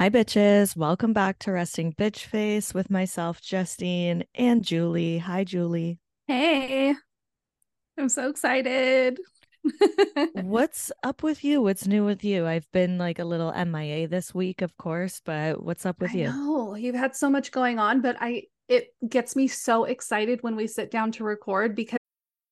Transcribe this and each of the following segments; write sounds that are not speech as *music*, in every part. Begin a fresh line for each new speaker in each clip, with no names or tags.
Hi, bitches. Welcome back to Resting Bitch Face with myself, Justine, and Julie. Hi, Julie.
Hey, I'm so excited. *laughs*
what's up with you? What's new with you? I've been like a little MIA this week, of course, but what's up with
I
you?
know you've had so much going on, but I it gets me so excited when we sit down to record because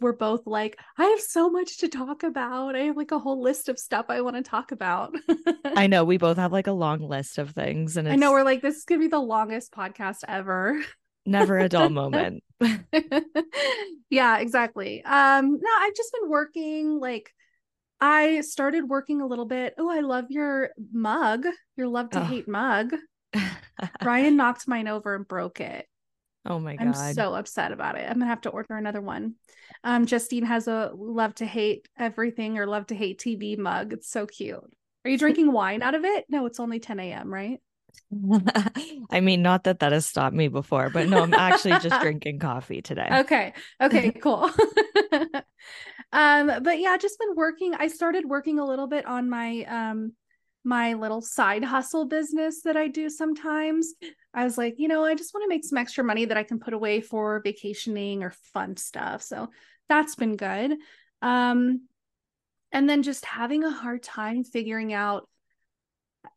we're both like, I have so much to talk about. I have like a whole list of stuff I want to talk about.
I *laughs* know we both have like a long list of things. And
I know we're like, this is gonna be the longest podcast ever.
Never a dull moment. *laughs*
yeah, exactly. Um, no, I've just been working like I started working a little bit. Oh, I love your mug, your love to oh. hate mug. *laughs* Ryan knocked mine over and broke it.
Oh my god.
I'm so upset about it. I'm gonna have to order another one. Um, Justine has a love to hate everything or love to hate TV mug. It's so cute. Are you *laughs* drinking wine out of it? No, it's only 10 a.m., right? *laughs*
I mean, not that that has stopped me before, but no, I'm actually just *laughs* drinking coffee today.
Okay. Okay, cool. um, but yeah, just been working. I started working a little bit on my um my little side hustle business that I do sometimes. I was like, you know, I just want to make some extra money that I can put away for vacationing or fun stuff. So that's been good. Um, and then just having a hard time figuring out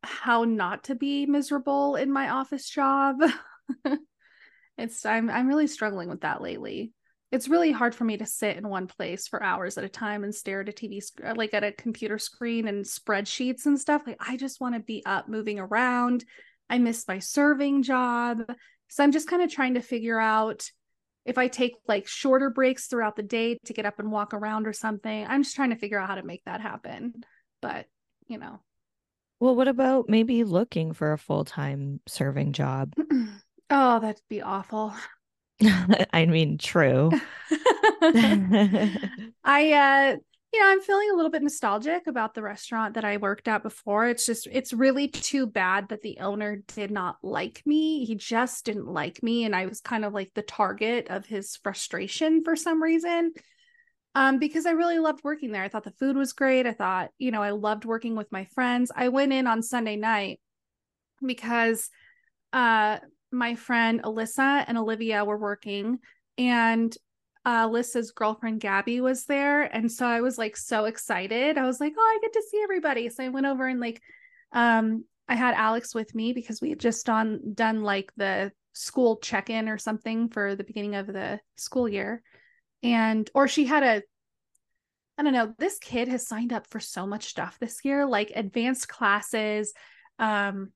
how not to be miserable in my office job. *laughs* it's I'm I'm really struggling with that lately. It's really hard for me to sit in one place for hours at a time and stare at a TV sc- uh, like at a computer screen and spreadsheets and stuff. Like I just want to be up moving around I miss my serving job. So I'm just kind of trying to figure out if I take like shorter breaks throughout the day to get up and walk around or something. I'm just trying to figure out how to make that happen. But, you know.
Well, what about maybe looking for a full time serving job? *clears throat*
oh, that'd be awful. *laughs*
I mean, true. *laughs*
I uh you know, I'm feeling a little bit nostalgic about the restaurant that I worked at before. It's just, it's really too bad that the owner did not like me. He just didn't like me. And I was kind of like the target of his frustration for some reason. Um, because I really loved working there. I thought the food was great. I thought, you know, I loved working with my friends. I went in on Sunday night because uh my friend Alyssa and Olivia were working and uh Alyssa's girlfriend Gabby was there and so I was like so excited. I was like, "Oh, I get to see everybody." So I went over and like um I had Alex with me because we had just on done like the school check-in or something for the beginning of the school year. And or she had a I don't know, this kid has signed up for so much stuff this year, like advanced classes, um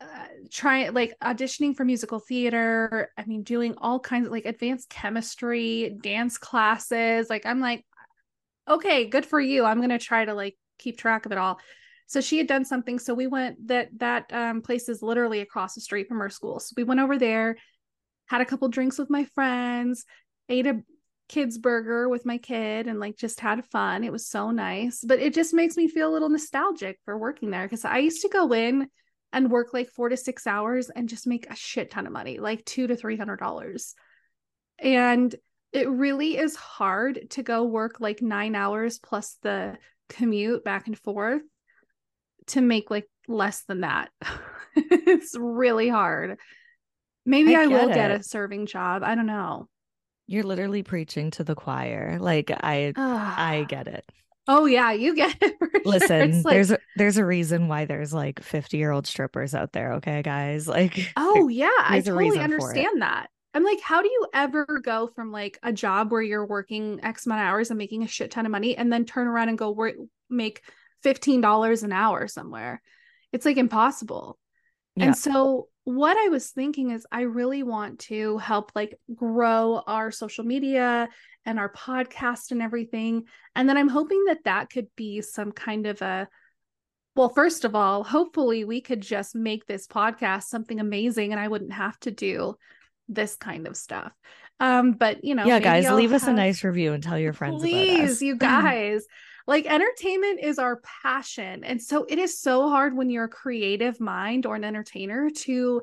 uh, trying like auditioning for musical theater i mean doing all kinds of like advanced chemistry dance classes like i'm like okay good for you. I'm going to try to like keep track of it all. So she had done something so we went that that um, place is literally across the street from her school. So we went over there had a couple drinks with my friends ate a kids burger with my kid and like just had fun. It was so nice but it just makes me feel a little nostalgic for working there because i used to go in and work like four to six hours and just make a shit ton of money, like two to three hundred dollars. And it really is hard to go work like nine hours plus the commute back and forth to make like less than that. *laughs* it's really hard. Maybe I, I will it. get a serving job. I don't know.
You're literally preaching to the choir. Like I I get it.
Oh yeah, you get *laughs* it.
Listen, sure. like, there's a, there's a reason why there's like 50 year old strippers out there. Okay, guys. *laughs* Like,
oh yeah, I totally understand that. I'm like, how do you ever go from like a job where you're working X amount of hours and making a shit ton of money, and then turn around and go work make fifteen dollars an hour somewhere? It's like impossible. Yeah. And so what I was thinking is I really want to help like grow our social media and our podcast and everything. And then I'm hoping that that could be some kind of a Well, first of all, hopefully we could just make this podcast something amazing and I wouldn't have to do this kind of stuff. Um, but you know,
yeah, guys,
I'll
leave us a nice review and tell your friends about
Please, you *clears throat* guys. Like entertainment is our passion. And so it is so hard when you're a creative mind or an entertainer to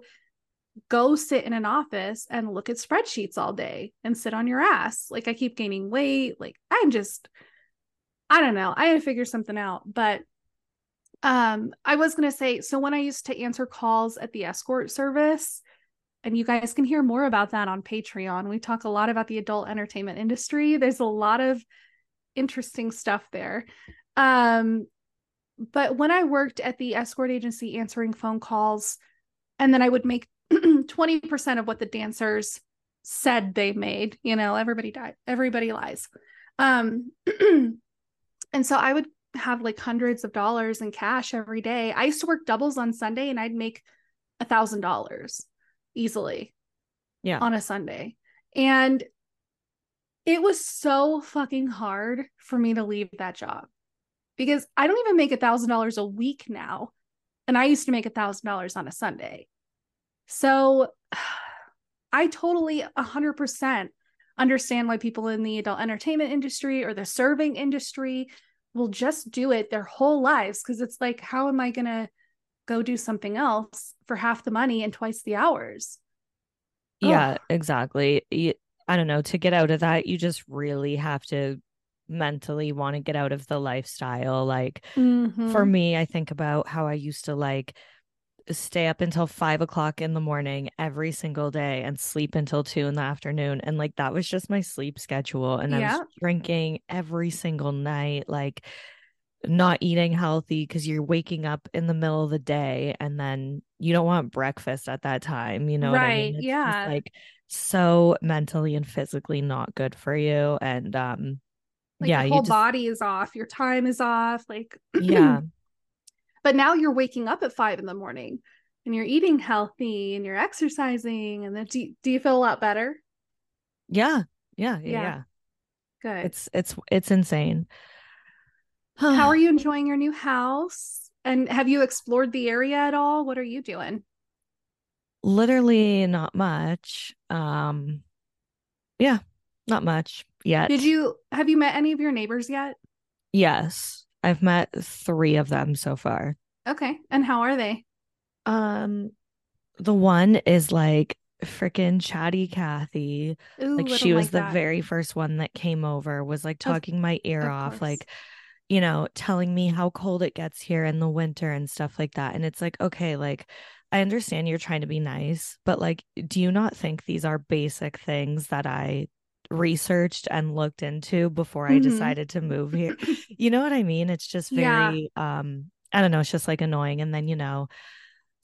go sit in an office and look at spreadsheets all day and sit on your ass. Like I keep gaining weight. Like I'm just I don't know. I had to figure something out, but um I was to say so when I used to answer calls at the escort service and you guys can hear more about that on Patreon. We talk a lot about the adult entertainment industry. There's a lot of interesting stuff there. Um, but when I worked at the escort agency answering phone calls, and then I would make *clears throat* 20% of what the dancers said they made, you know, everybody died, everybody lies. Um, *clears throat* and so I would have like hundreds of dollars in cash every day. I used to work doubles on Sunday and I'd make a thousand dollars easily
Yeah.
on a Sunday. And it was so fucking hard for me to leave that job because I don't even make a thousand dollars a week now. And I used to make a thousand dollars on a Sunday. So *sighs* I totally a hundred percent understand why people in the adult entertainment industry or the serving industry will just do it their whole lives. Cause it's like, how am I gonna go do something else for half the money and twice the hours? Oh.
Yeah,
Ugh.
exactly. I don't know. To get out of that, you just really have to mentally want to get out of the lifestyle. Like for
Mhm.
me, I think about how I used to like stay up until five o'clock in the morning every single day and sleep until two in the afternoon. And like that was just my sleep schedule. And I was drinking every single night, like not eating healthy because you're waking up in the middle of the day and then you don't want breakfast at that time. You know what I mean?
Yeah.
like so mentally and physically not good for you. And um
like
yeah,
your whole
just
body is off your time is off like *clears throat*
yeah.
but now you're waking up at five in the morning and you're eating healthy and you're exercising and then do you, do you feel a lot better
Yeah. Yeah. Yeah.
Yeah.
yeah.
good
It's it's it's insane. *sighs*
how are you enjoying your new house and have you explored the area at all what are you doing
Literally not much. Um yeah, not much yet.
did you have you met any of your neighbors yet
Yes. I've met 3 of them so far.
okay and how are they
Um the one is like freaking chatty Kathy.
Ooh,
like she was
like
the
that.
very first one that came over was like talking my ear
of
off
course.
like you know telling me how cold it gets here in the winter and stuff like that and it's like okay like i understand you're trying to be nice but like do you not think these are basic things that i researched and looked into before i
Mhm.
decided to move here? *clears throat* You know what i mean? It's just
Yeah.
very um i don't know it's just like annoying and then you know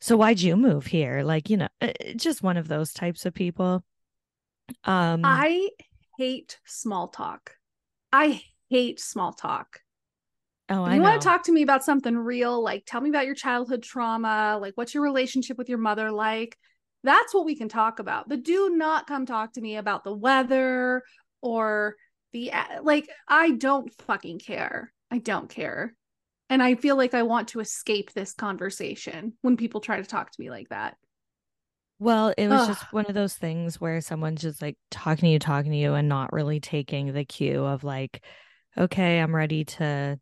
so why'd you move here? Like you know uh, just one of those types of people. Um
i hate small talk. I hate small talk
oh
If you want to talk to me about something real, like tell me about your childhood trauma, like what's your relationship with your mother like? That's what we can talk about. But do not come talk to me about the weather or the like I don't fucking care. I don't care. And I feel like I want to escape this conversation when people try to talk to me like that.
Well, it was
Ugh.
just one of those things where someone's just like talking to you, talking to you, and not really taking the cue of like, okay, I'm ready to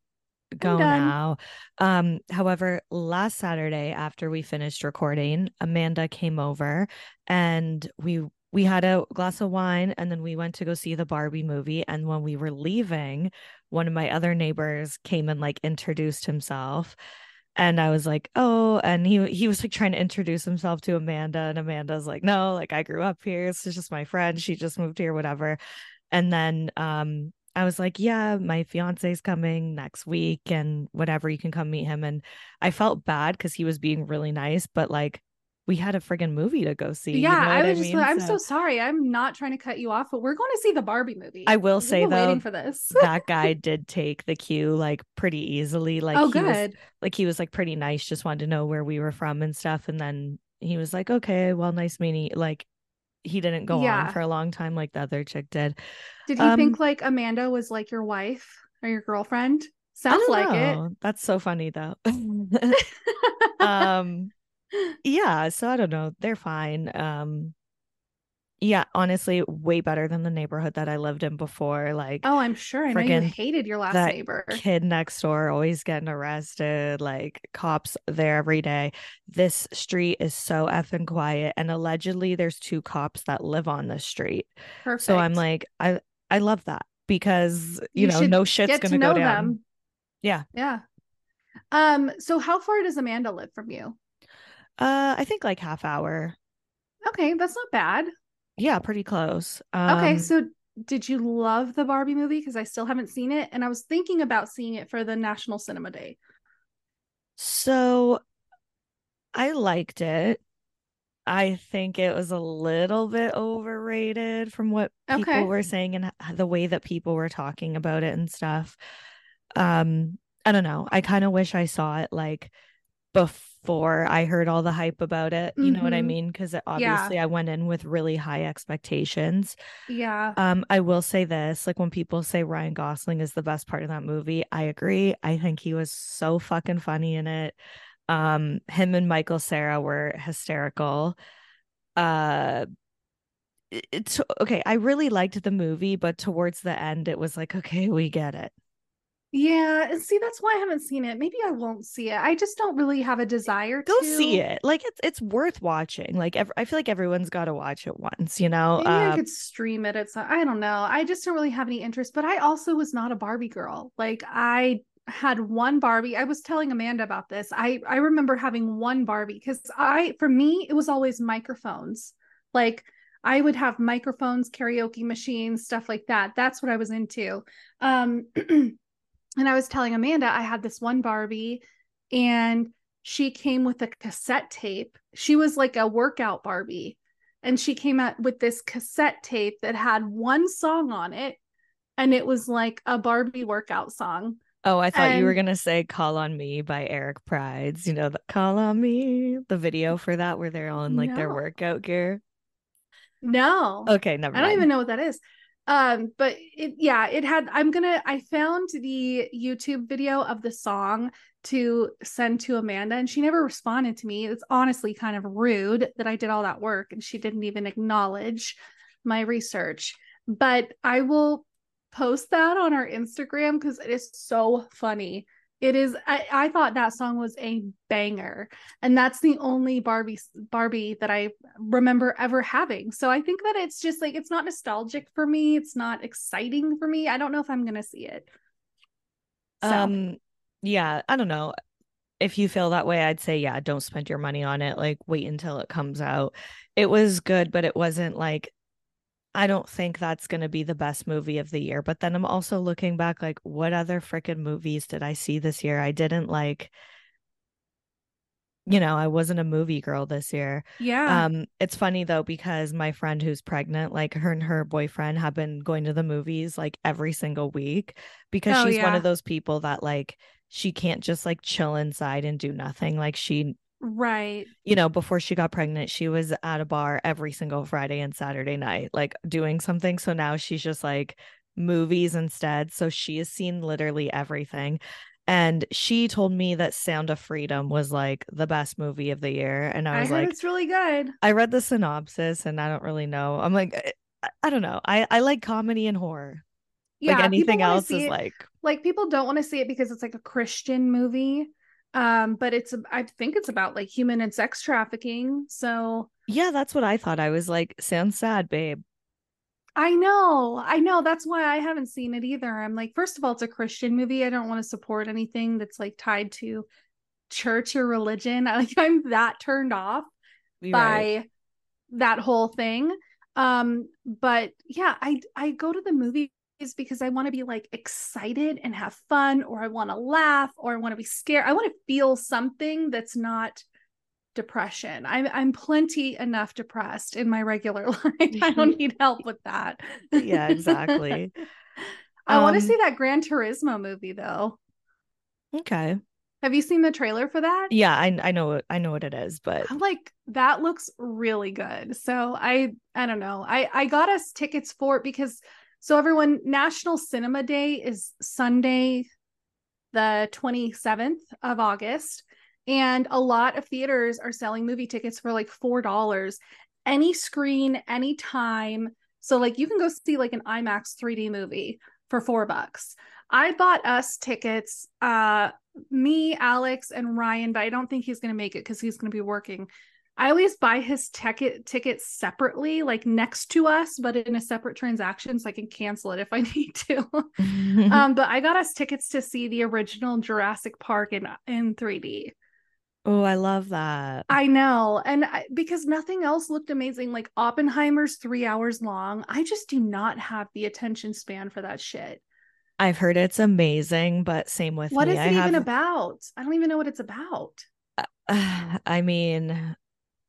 go now. Um, however, last Saturday after we finished recording, Amanda came over and we we had a glass of wine and then we went to go see the Barbie movie. And when we were leaving, one of my other neighbors came and like introduced himself. And I was like, oh, and he he was like trying to introduce himself to Amanda, and Amanda's like, no, like I grew up here. This is just my friend. She just moved here, whatever. And then um I was like, yeah, my fiance's coming next week and whatever, you can come meet him. And I felt bad because he was being really nice, but like we had a friggin' movie to go see. you
yeah,
know
I was just
mean?
I'm so sorry. I'm not trying to cut you off, but we're going to see the Barbie movie.
I will
We've
say though,
waiting for this.
that guy *laughs* did take the cue like pretty easily. Like
oh,
he was
good.
like he was like pretty nice, just wanted to know where we were from and stuff. And then he was like, Okay, well, nice meeting you." like he didn't go
Yeah.
on for a long time like the other chick did.
Did he
Um,
think like Amanda was like your wife or your girlfriend? Sounds like know.
it. That's so funny though. *laughs* *laughs* um yeah, so I don't know. They're fine. Um yeah, honestly, way better than the neighborhood that I lived in before. Like,
oh, I'm sure. I know you hated your last neighbor.
Kid next door always getting arrested. Like, cops there every day. This street is so effing quiet, and allegedly, there's two cops that live on the street. Perfect. So I'm like, I I love that because you, you know no shit's gonna go down. Them. Yeah,
yeah. Um. So how far does Amanda live from you?
Uh, I think like half hour.
Okay, that's not bad.
Yeah, pretty close. Um,
okay, so did you love the Barbie movie? Because I still haven't seen it, and I was thinking about seeing it for the National Cinema Day.
So I liked it. I think it was a little bit overrated from what people okay. were saying and the way that people were talking about it and stuff. Um, I don't know. I kind of wish I saw it like before I heard all the hype about it. You mm-hmm. know what I mm-hmm. mean? Because obviously yeah. I went in with really high expectations.
Yeah.
Um, I will say this: like when people say Ryan Gosling is the best part of that movie, I agree. I think he was so fucking funny in it. Um, him and Michael Cera were hysterical. Uh it's okay. I really liked the movie, but towards the end, it was like, okay, we get it.
Yeah, and see that's why I haven't seen it. Maybe I won't see it. I just don't really have a desire to
Go
to.
see it. Like it's it's worth watching. Like ev- I feel like everyone's got to watch it once, you know.
Maybe I um could stream it. It's I don't know. I just don't really have any interest, but I also was not a Barbie girl. Like I had one Barbie. I was telling Amanda about this. I I remember having one Barbie cuz I for me it was always microphones. Like I would have microphones, karaoke machines, stuff like that. That's what I was into. Um *clears throat* and I was telling Amanda I had this one Barbie and she came with a cassette tape. She was like a workout Barbie. And she came out with this cassette tape that had one song on it. And it was like a Barbie workout song.
Oh, I thought and... you were going to say Call on Me by Eric Prydz. You know, the Call on Me, the video for that where they're all in like no. their workout gear.
No.
Okay, never
I
don't
even know what that is um but it yeah it had i'm gonna i found the youtube video of the song to send to amanda and she never responded to me. It's honestly kind of rude that i did all that work and she didn't even acknowledge my research. But i will post that on our instagram because it is so funny it is I, I thought that song was a banger. And that's the only barbie barbie that i remember ever having. So i think that it's just like it's not nostalgic for me. It's not exciting for me. I don't know if i'm gonna see it.
So. um yeah i don't know. If you feel that way i'd say yeah don't spend your money on it. Like wait until it comes out. It was good but it wasn't like I don't think that's going to be the best movie of the year. But then I'm also looking back, like, what other freaking movies did I see this year? I didn't like, you know, I wasn't a movie girl this year.
Yeah.
Um, it's funny though, because my friend who's pregnant, like her and her boyfriend have been going to the movies like every single week because oh, she's yeah. one of those people that like she can't just like chill inside and do nothing. Like she
Right.
You know, before she got pregnant, she was at a bar every single Friday and Saturday night, like doing something. So now she's just like movies instead. So she has seen literally everything. And she told me that Sound of Freedom was like the best movie of the year. And I was I like,
it's really good.
I read the synopsis and I don't really know. I'm like, eh, I, I don't know. I, I like comedy and horror. Yeah, like anything else is
it,
like
like people don't want to see it because it's like a Christian movie um but it's i think it's about like human and sex trafficking so
yeah that's what i thought. I was like sounds sad babe.
I know i know. That's why i haven't seen it either. I'm like first of all it's a christian movie. I don't want to support anything that's like tied to church or religion. I, *laughs* like i'm that turned off You're by right. that whole thing. Um but yeah i i go to the movie because I want to be like excited and have fun, or I want to laugh, or I want to be scared. I want to feel something that's not depression. I'm I'm plenty enough depressed in my regular *laughs* life. I don't *laughs* need help with that.
yeah, exactly. *laughs*
I um, want to see that Gran Turismo movie though.
Okay.
Have you seen the trailer for that?
Yeah, I I know I know what it is, but
I'm like that looks really good. So I I don't know. I I got us tickets for it because so everyone, National Cinema Day is Sunday, the 27th of August. And a lot of theaters are selling movie tickets for like $4. Any screen, anytime. So like you can go see like an IMAX 3D movie for four bucks. I bought us tickets, uh, me, Alex, and Ryan, but I don't think he's gonna make it because he's gonna be working. I always buy his ticket tickets separately, like next to us, but in a separate transaction, so I can cancel it if I *laughs* need to. *laughs* um, but I got us tickets to see the original Jurassic Park in in 3D.
Oh, I love that.
I know. And I, because nothing else looked amazing, like Oppenheimer's three hours long, I just do not have the attention span for that shit.
I've heard it's amazing, but same with
What
me.
is
I
it
have,
even about? I don't even know what it's about. *sighs*
I mean,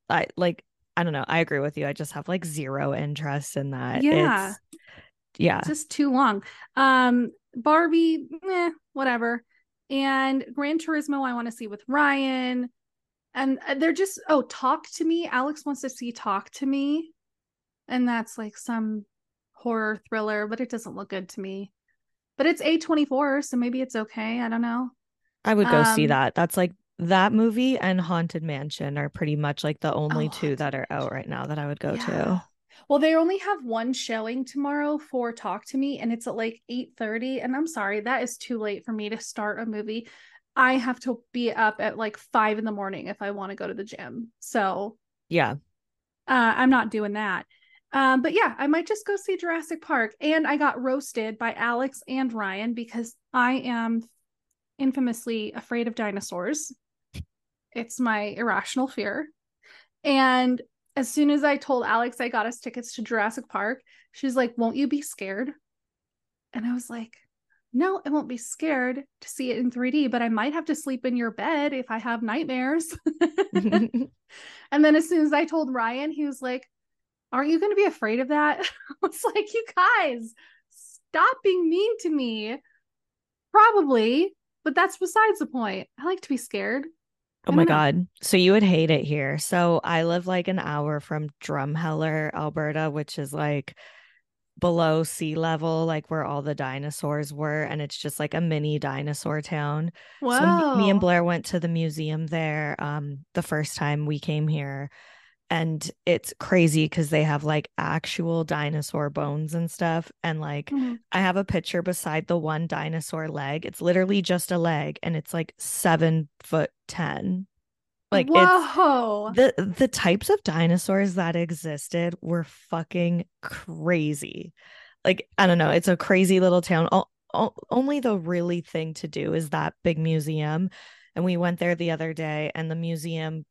I like, I don't know. I agree with you. I just have like zero interest in that.
Yeah.
It's, yeah.
It's just too long. Um, Barbie, eh, whatever. And Gran Turismo, I want to see with Ryan. And uh, they're just, oh, Talk to Me. Alex wants to see Talk to Me. And that's like some horror thriller, but it doesn't look good to me. But it's A24, so maybe it's okay. I don't know.
I would go see
Um,
that. That's like that movie and Haunted Mansion are pretty much like the only
Oh,
two that are out right now that I would go
Yeah.
to.
Well, they only have one showing tomorrow for Talk to Me, and it's at like 8:30. And I'm sorry, that is too late for me to start a movie. I have to be up at like five in the morning if I want to go to the gym. So
Yeah.
uh, I'm not doing that. Um, but yeah, I might just go see Jurassic Park. And I got roasted by Alex and Ryan because I am infamously afraid of dinosaurs. It's my irrational fear. And as soon as I told Alex I got us tickets to Jurassic Park, she's like, Won't you be scared? And I was like, No, I won't be scared to see it in 3D, but I might have to sleep in your bed if I have nightmares. *laughs* *laughs* and then as soon as I told Ryan, he was like, Aren't you going to be afraid of that? *laughs* I was like, You guys, stop being mean to me. Probably, but that's besides the point. I like to be scared.
Oh my
know.
God. So you would hate it here. So I live like an hour from Drumheller, Alberta, which is like below sea level, like where all the dinosaurs were. And it's just like a mini dinosaur town.
Whoa.
So me, me and Blair went to the museum there um the first time we came here. And it's crazy because they have like actual dinosaur bones and stuff. And like
Mhm.
I have a picture beside the one dinosaur leg. It's literally just a leg and it's like seven foot ten. Like it's
Whoa.
the the types of dinosaurs that existed were fucking crazy. Like I don't know, it's a crazy little town. O- o- only the really thing to do is that big museum. And we went there the other day and the museum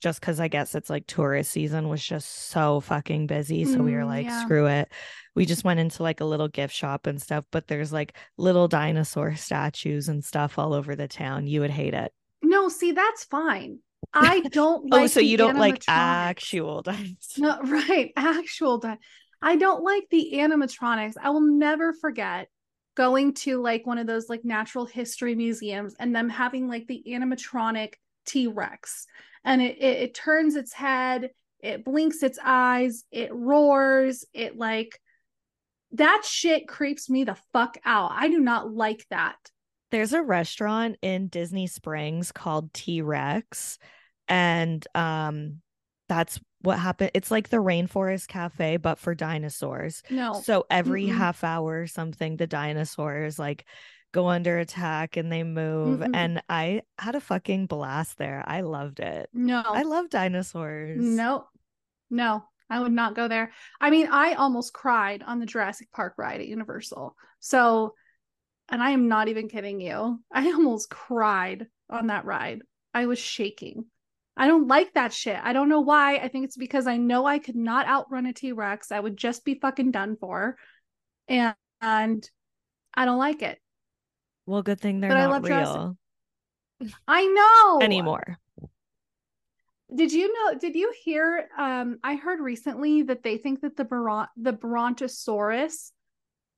just cuz I guess it's like tourist season was just so fucking busy, so we were
Mm,
like
yeah.
screw it. We just went into like a little gift shop and stuff, but there's like little dinosaur *laughs* statues and stuff all over the town. You would hate it.
No, see, that's fine. I *laughs* don't
Oh,
like
so you don't like actual dinosaurs.
No, *laughs* right. Actual di- I don't like the animatronics. I will never forget going to like one of those like natural history museums and them having like the animatronic T-Rex. And it, it it turns its head, it blinks its eyes, it roars, it like that shit creeps me the fuck out. I do not like that.
There's a restaurant in Disney Springs called T Rex, and um, that's what happened. It's like the Rainforest Cafe, but for dinosaurs.
No.
So every
Mm-mm.
half hour or something, the dinosaurs like go under attack and they move.
Mm-mm.
And I had a fucking blast there. I loved it.
No.
I love dinosaurs.
No, no, I would not go there. I mean, I almost cried on the Jurassic Park ride at Universal. So, and I am not even kidding you. *laughs* I almost cried on that ride. I was shaking. I don't like that shit. I don't know why. I think it's because I know I could not outrun a T Rex. I would just be fucking done for. And, and I don't like it.
Well, good thing they're
But I
not real *laughs*
I know
anymore.
Did you know? Did you hear? Um, I heard recently that they think that the Bron- the Brontosaurus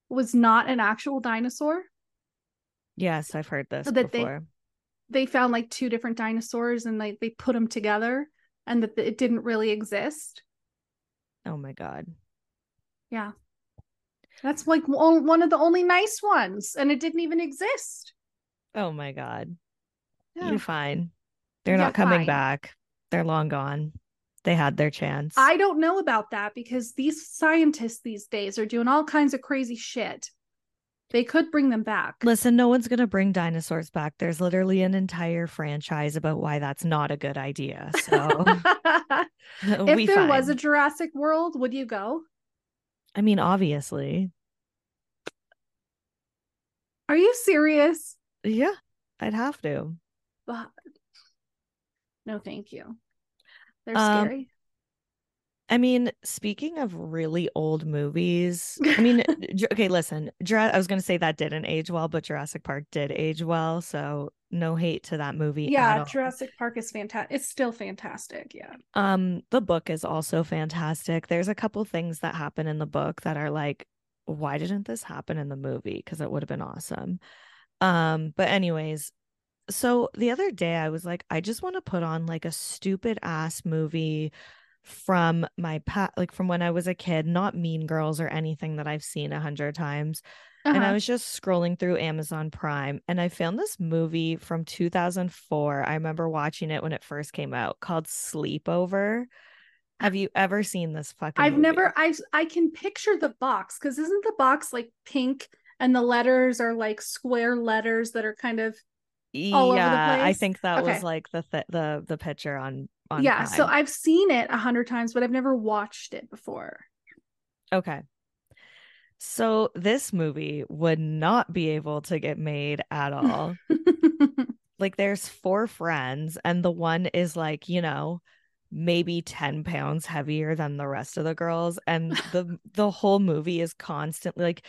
was not an actual dinosaur.
Yes, I've heard this
So that they- They found like two different dinosaurs and like they put them together, and that it didn't really exist.
Oh my god.
Yeah, that's like one of the only nice ones, and it didn't even exist.
Oh my god.
Yeah.
You're fine. They're
Yeah,
not coming
fine.
back. They're long gone. They had their chance.
I don't know about that because these scientists these days are doing all kinds of crazy shit. They could bring them back.
Listen, no one's going to bring dinosaurs back. There's literally an entire franchise about why that's not a good idea. So *laughs* *laughs*
if there was a. Jurassic World, would you go?
I mean, obviously.
Are you serious?
Yeah, I'd have to.
But- No, thank you. They're
Um,
scary.
I mean, speaking of really old movies, I mean, *laughs* okay, listen, Jura- I was going to say that didn't age well, but Jurassic Park did age well. So no hate to that movie.
Yeah. Jurassic Park is fantastic. It's still fantastic. Yeah.
Um, the book is also fantastic. There's a couple things that happen in the book that are like, why didn't this happen in the movie? Because it would have been awesome. Um, but anyways, so the other day I was like, I just want to put on like a stupid ass movie from my pat like from when I was a kid, not Mean Girls or anything that I've seen a hundred times. And I
Uh-huh.
was just scrolling through Amazon Prime and I found this movie from 2004. I remember watching it when it first came out called Sleepover. Have you ever seen this fucking
I've
movie?
never I I can picture the box because isn't the box like pink and the letters are like square letters that are kind of all over the
yeah, I think that was like the th- the the picture on on
yeah. So I've seen it a hundred times, but I've never watched it before.
Okay. So this movie would not be able to get made at all. *laughs* like there's four friends and the one is like, you know, maybe 10 pounds heavier than the rest of the girls and *laughs* the the whole movie is constantly like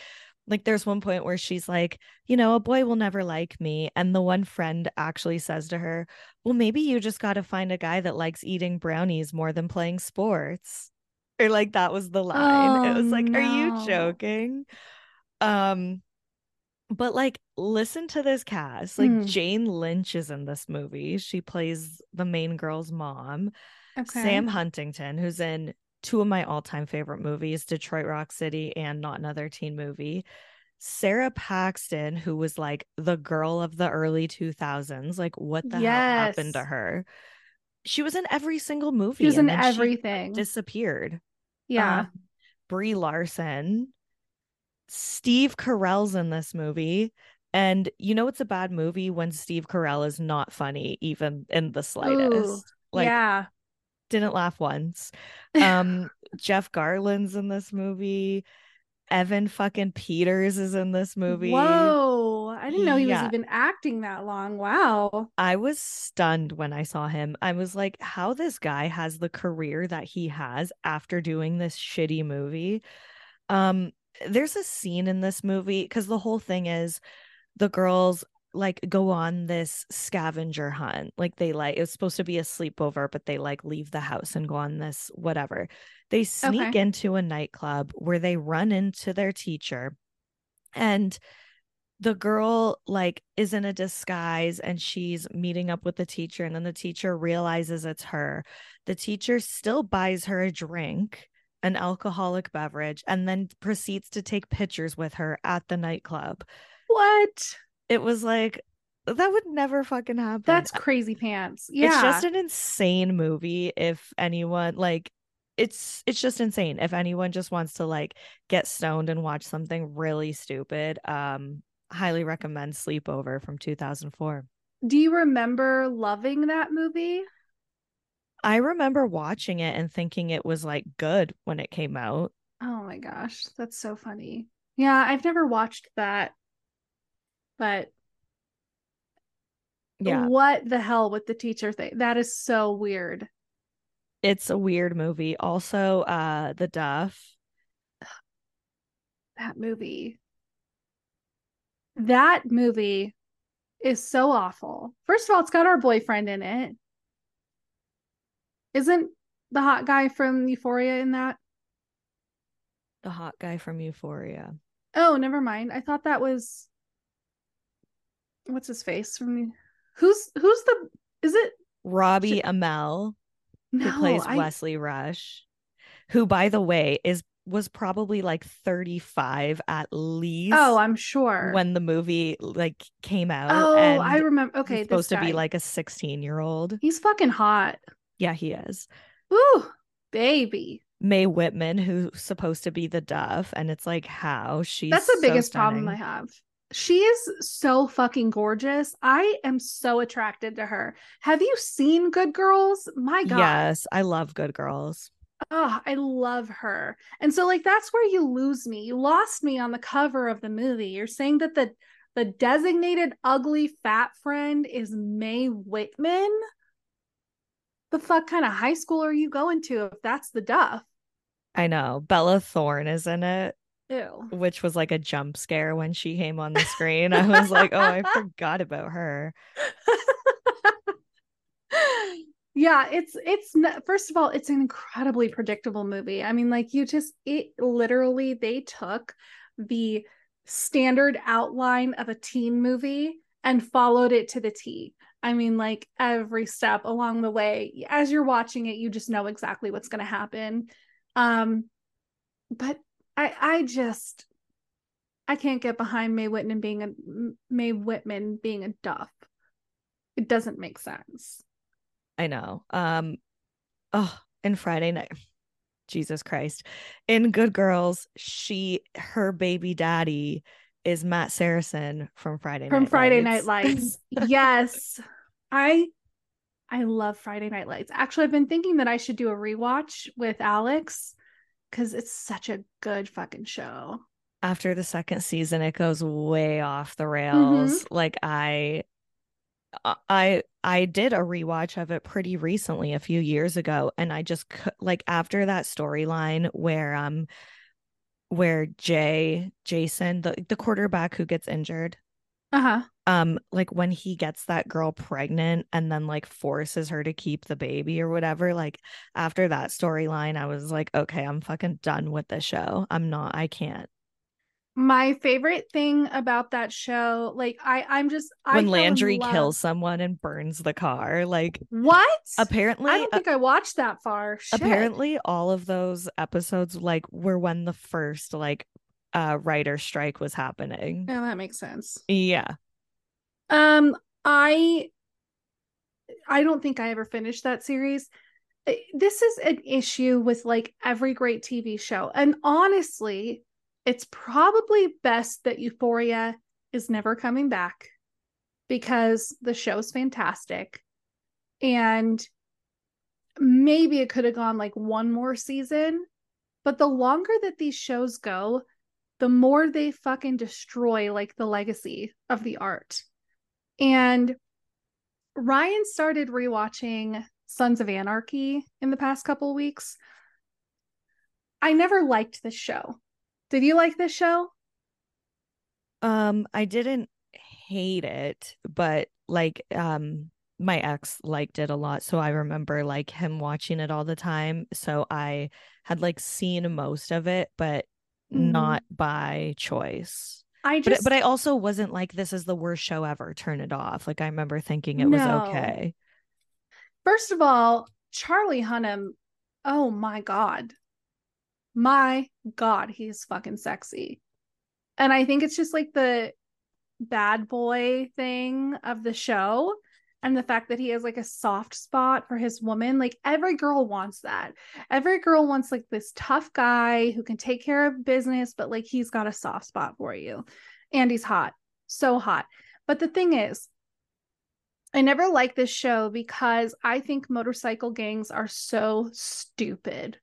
like there's one point where she's like, you know, a boy will never like me and the one friend actually says to her, "Well, maybe you just got to find a guy that likes eating brownies more than playing sports." Or like that was the line. it
Oh,
was like, "Are you joking?" Um but like listen to this cast. Like
Hmm.
Jane Lynch is in this movie. She plays the main girl's mom.
okay.
Sam Huntington, who's in two of my all-time favorite movies, Detroit Rock City and Not Another Teen Movie. Sara Paxton, who was like the girl of the early 2000s. Like, what the hell happened to her? She was in every single movie.
She was in everything.
disappeared.
Yeah.
Um, Brie Larson, Steve Carell's in this movie. And you know it's a bad movie when Steve Carell is not funny, even in the slightest. like
yeah.
didn't laugh once. *laughs* Um, Jeff Garlin's in this movie. Evan fucking Peters is in this movie.
Whoa. I didn't know he
Yeah.
was even acting that long. Wow.
I was stunned when I saw him. I was like, how this guy has the career that he has after doing this shitty movie. Um, there's a scene in this movie because the whole thing is the girls like go on this scavenger hunt. Like they like it's supposed to be a sleepover, but they like leave the house and go on this whatever. They sneak
Okay.
into a nightclub where they run into their teacher and the girl like is in a disguise and she's meeting up with the teacher and then the teacher realizes it's her the teacher still buys her a drink an alcoholic beverage and then proceeds to take pictures with her at the nightclub
What?
it was like that would never fucking happen
That's crazy pants. Yeah.
it's just an insane movie if anyone like it's it's just insane if anyone just wants to like get stoned and watch something really stupid um highly recommend sleepover from 2004
Do you remember loving that movie?
i remember watching it and thinking it was like good when it came out
Oh my gosh, that's so funny. Yeah, I've never watched that. But
yeah
what the hell with the teacher thing? That is so weird.
it's a weird movie also uh the duff
That movie. That movie is so awful. First of all, it's got our boyfriend in it. Isn't the hot guy from Euphoria in that?
the hot guy from euphoria
Oh, never mind. I thought that was what's his face from the who's who's the is it
robbie amell
no
who plays
I,
Wesley Rush, who, by the way, is was probably like 35 at oh, least.
Oh, I'm sure.
when the movie like came out.
oh, I remember.
he's
Okay, this
supposed to be like a 16 year old.
he's fucking hot.
Yeah, he is.
Ooh, baby.
Mae Whitman, who's supposed to be the Duff, and it's like how she's
That's the
so
biggest problem I have. She is so fucking gorgeous. I am so attracted to her. Have you seen Good Girls? My God.
Yes, I love Good Girls.
Oh, I love her. And so like that's where you lose me. You lost me on the cover of the movie. You're saying that the the designated ugly fat friend is Mae Whitman? The fuck kind of high school are you going to if that's the duff?
I know. Bella Thorne is in it,
Ew.
which was like a jump scare when she came on the screen. I was like, oh, I *laughs* forgot about her. *laughs*
yeah it's it's first of all it's an incredibly predictable movie. I mean like you just it literally they took the standard outline of a teen movie and followed it to the t. I mean like every step along the way as you're watching it you just know exactly what's going to happen. Um but i i just i can't get behind mae whitman being a mae whitman being a duff. It doesn't make sense
I know. Um, oh, and Friday night. Jesus Christ. In Good Girls, she her baby daddy is Matt Saracen from Friday
from
Night
Friday
Lights.
Night Lights. *laughs* yes. I I love Friday Night Lights. Actually, I've been thinking that I should do a rewatch with Alex cuz it's such a good fucking show.
After the second season, it goes way off the
Mm-hmm.
rails. Like I I I did a rewatch of it pretty recently a few years ago and I just like after that storyline where um where Jay Jason the the quarterback who gets injured
Uh-huh.
um like when he gets that girl pregnant and then like forces her to keep the baby or whatever like after that storyline I was like okay I'm fucking done with the show I'm not I can't
My favorite thing about that show, like I I'm just I
when Landry kills someone and burns the car like
What?
apparently
I don't
uh,
think I watched that far. Shit.
apparently all of those episodes like were when the first like uh writer strike was happening
Yeah, that makes sense.
yeah
Um, I I don't think I ever finished that series. Uh, This is an issue with like every great TV show. And honestly, it's probably best that Euphoria is never coming back because the show's fantastic. And maybe it could have gone like one more season, but the longer that these shows go, the more they fucking destroy like the legacy of the art. And Ryan started rewatching Sons of Anarchy in the past couple weeks. I never liked this show. Did you like this show?
um I didn't hate it but like um my ex liked it a lot so I remember like him watching it all the time so I had like seen most of it but
Mhm.
not by choice
I just
but I also wasn't like this is the worst show ever turn it off like I remember thinking it was okay
first of all, Charlie Hunnam, oh my god. My god, he's fucking sexy. And I think it's just like the bad boy thing of the show and the fact that he has like a soft spot for his woman. Like every girl wants that. Every girl wants like this tough guy who can take care of business, but like he's got a soft spot for you. And he's hot. So hot. But the thing is, I never liked this show because I think motorcycle gangs are so stupid.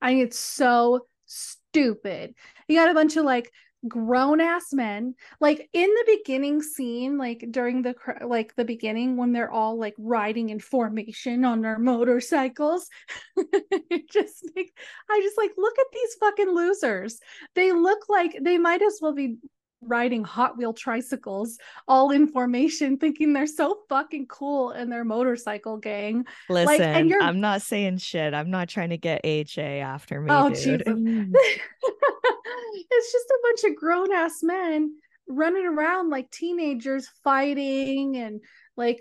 I think it's so stupid. You got a bunch of like grown ass men like in the beginning scene like during the like the beginning when they're all like riding in formation on their motorcycles *laughs* it just like i just like look at these fucking losers they look like they might as well be riding hot wheel tricycles all in formation thinking they're so fucking cool in their motorcycle gang.
Listen
and you're-
I'm not saying shit. I'm not trying to get HA after me
Oh,
dude.
Jesus. Mm. *laughs* it's just a bunch of grown ass men running around like teenagers fighting and like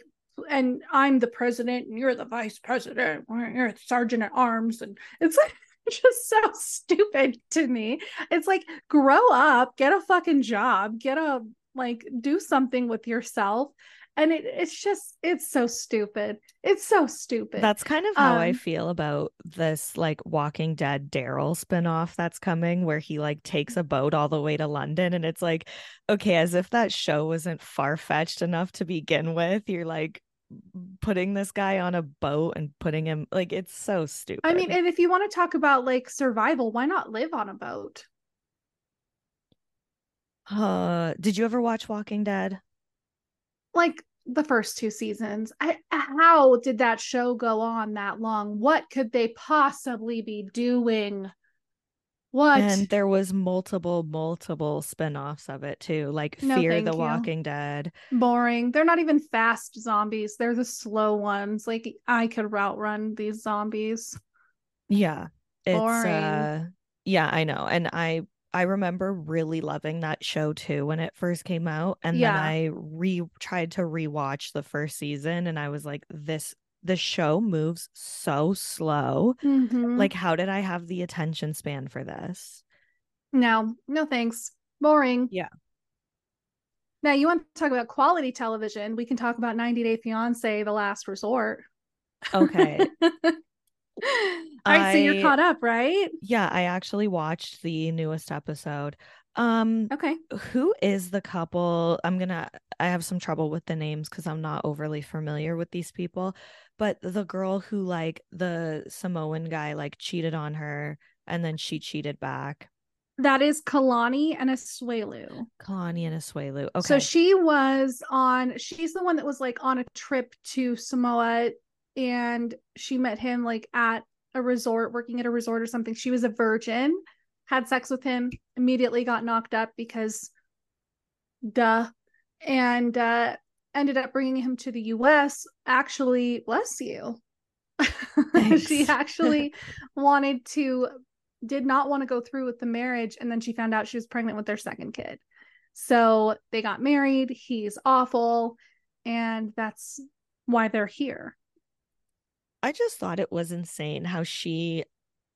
and I'm the president and you're the vice president or you're the sergeant at arms and it's like *laughs* just so stupid to me. It's like grow up, get a fucking job, get a like do something with yourself. And it, it's just it's so stupid. It's so stupid.
That's kind of how I
Um,
feel about this like Walking Dead Daryl spinoff that's coming, where he like takes a boat all the way to London. And it's like, okay, as if that show wasn't far fetched enough to begin with. You're like putting this guy on a boat and putting him like it's so stupid.
I mean, and if you want to talk about like survival, why not live on a boat?
uh, did you ever watch Walking Dead?
Like the first two seasons. I how did that show go on that long? What could they possibly be doing? What?
And there was multiple, multiple spin-offs of it too, like
No,
Fear the
you.
Walking Dead.
boring. They're not even fast zombies. They're the slow ones. Like I could outrun these zombies.
Yeah. It's
Boring.
uh yeah, I know. And I I remember really loving that show too when it first came out. And
Yeah.
then I re tried to rewatch the first season and I was like, this the show moves so slow.
Mhm.
Like, how did I have the attention span for this?
no, no thanks. Boring.
Yeah.
Now you want to talk about quality television? We can talk about 90 Day Fiance: The Last Resort.
Okay. *laughs*
All right, so you're caught up, right?
Yeah, I actually watched the newest episode. Um,
Okay.
who is the couple? I'm gonna I have some trouble with the names because I'm not overly familiar with these people, but the girl who like the Samoan guy like cheated on her and then she cheated back.
That is Kalani and Asuelu.
Kalani and Asuelu. Okay.
So she was on, she's the one that was like on a trip to Samoa and she met him like at a resort, working at a resort or something. She was a virgin, had sex with him, immediately got knocked up because duh. And uh, ended up bringing him to the US. Actually, bless you. *laughs* she actually *laughs* wanted to, did not want to go through with the marriage. And then she found out she was pregnant with their second kid. So they got married. He's awful. And that's why they're here.
I just thought it was insane how she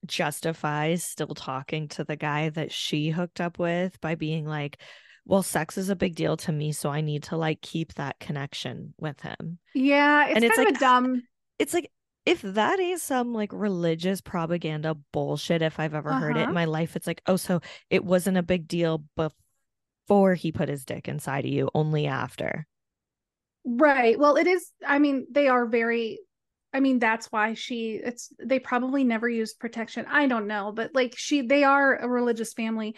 justifies still talking to the guy that she hooked up with by being like, well, sex is a big deal to me, so I need to like keep that connection with him.
Yeah. It's
And it's like,
a dumb. *sighs*
It's like if that is some like religious propaganda bullshit, if I've ever heard it
Uh-huh.
in my life, it's like, oh, so it wasn't a big deal before he put his dick inside of you, only after.
Right. Well, it is. I mean, they are very. I mean, that's why she. It's. They probably never used protection. I don't know, but like she, they are a religious family.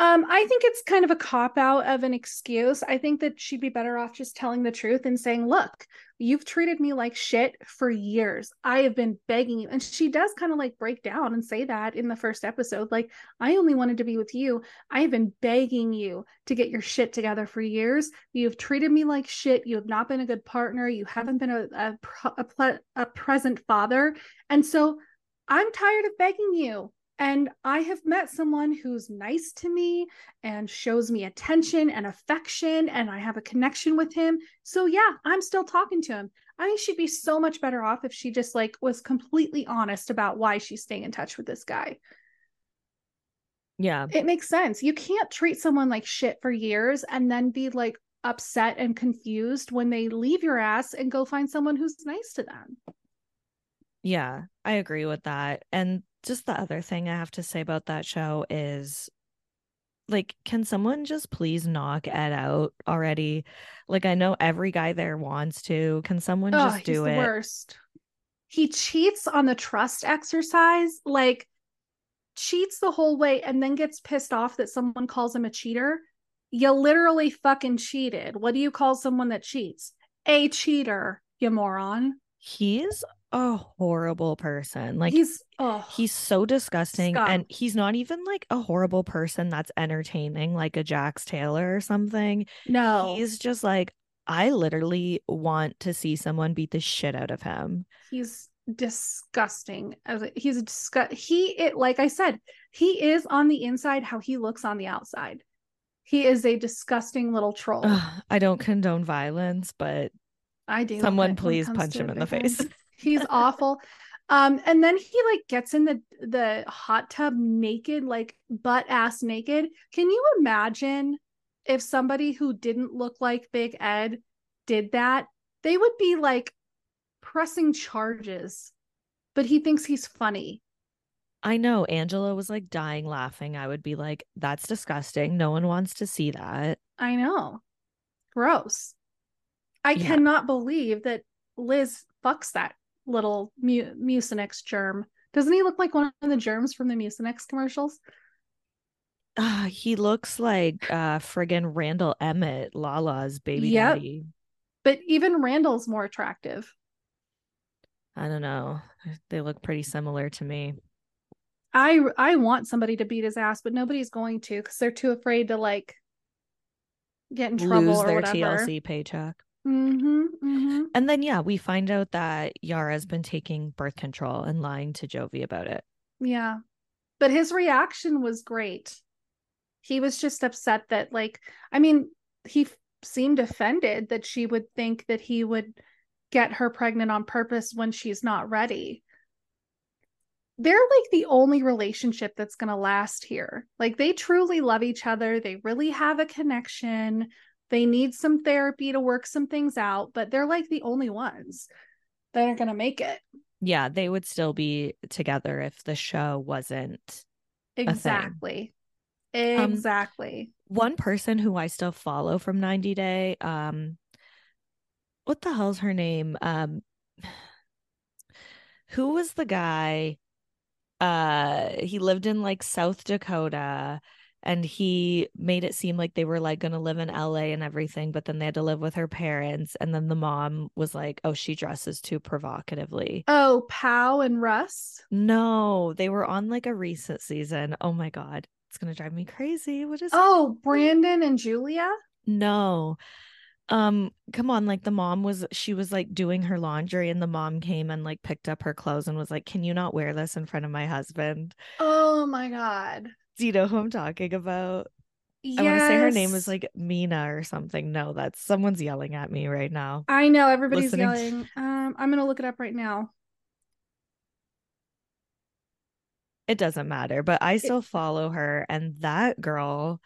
Um, I think it's kind of a cop out of an excuse. I think that she'd be better off just telling the truth and saying, "Look, you've treated me like shit for years. I have been begging you." And she does kind of like break down and say that in the first episode, like, "I only wanted to be with you. I have been begging you to get your shit together for years. You've treated me like shit. You have not been a good partner. You haven't been a a, a, a present father. And so I'm tired of begging you. And I have met someone who's nice to me and shows me attention and affection, and I have a connection with him. So yeah, I'm still talking to him. I think she'd be so much better off if she just like was completely honest about why she's staying in touch with this guy.
Yeah.
It makes sense. You can't treat someone like shit for years and then be like upset and confused when they leave your ass and go find someone who's nice to them.
Yeah, I agree with that. And just the other thing I have to say about that show is like, can someone just please knock Ed out already? Like, I know every guy there wants to. Can someone just do
the
it?
worst. He cheats on the trust exercise, like cheats the whole way and then gets pissed off that someone calls him a cheater. You literally fucking cheated. What do you call someone that cheats? A cheater, you moron.
He's a horrible person. Like,
he's oh
he's so disgusting. And he's not even like a horrible person that's entertaining, like a Jax Taylor or something.
no
He's just like, I literally want to see someone beat the shit out of him.
he's disgusting as he's a disgust he it like i said he is on the inside how he looks on the outside he is a disgusting little troll
Ugh, I don't condone violence, but
i do
someone
but when it
please punch him in the face. *laughs*
he's awful Um, and then he like gets in the the hot tub naked, like butt ass naked. Can you imagine if somebody who didn't look like Big Ed did that? They would be like pressing charges. But he thinks he's funny.
I know Angela was like dying laughing. I would be like, that's disgusting. No one wants to see that.
I know. Gross. I
Yeah.
cannot believe that Liz fucks that little mu- Mucinex germ. Doesn't he look like one of the germs from the Mucinex commercials?
Ah, he looks like uh friggin' Randall Emmett, Lala's baby
Yep.
daddy.
But even Randall's more attractive.
I don't know. They look pretty similar to me.
I I want somebody to beat his ass, but nobody's going to because they're too afraid to like get in trouble
Lose
or
their
whatever.
TLC paycheck.
Mm-hmm, mm-hmm.
And then yeah, we find out that Yara's been taking birth control and lying to Jovi about it.
Yeah. But his reaction was great. He was just upset that, like, I mean, he f- seemed offended that she would think that he would get her pregnant on purpose when she's not ready. They're like the only relationship that's going to last here. Like, they truly love each other. They really have a connection. They need some therapy to work some things out, but they're like the only ones that are going to make it.
Yeah, they would still be together if the show wasn't thing.
Exactly.
Um,
Exactly.
one person who I still follow from 90 Day. Um, what the hell's her name? Um, *sighs* who was the guy? Uh, he lived in like South Dakota and he made it seem like they were like going to live in LA and everything, but then they had to live with her parents. And then the mom was like, oh, she dresses too provocatively.
Oh, Pow and Russ.
No, they were on like a recent season. Oh my God. It's going to drive me crazy. What is
Oh, Brandon and Julia.
No. Um, come on, like the mom was she was like doing her laundry and the mom came and like picked up her clothes and was like, "Can you not wear this in front of my husband?"
Oh my God.
Do you know who I'm talking about?
Yes.
I want to say her name is like Mina or something. No, that's someone's yelling at me right now.
I know everybody's
listening.
yelling. Um, I'm gonna look it up right now.
It doesn't matter, but I still follow her and that girl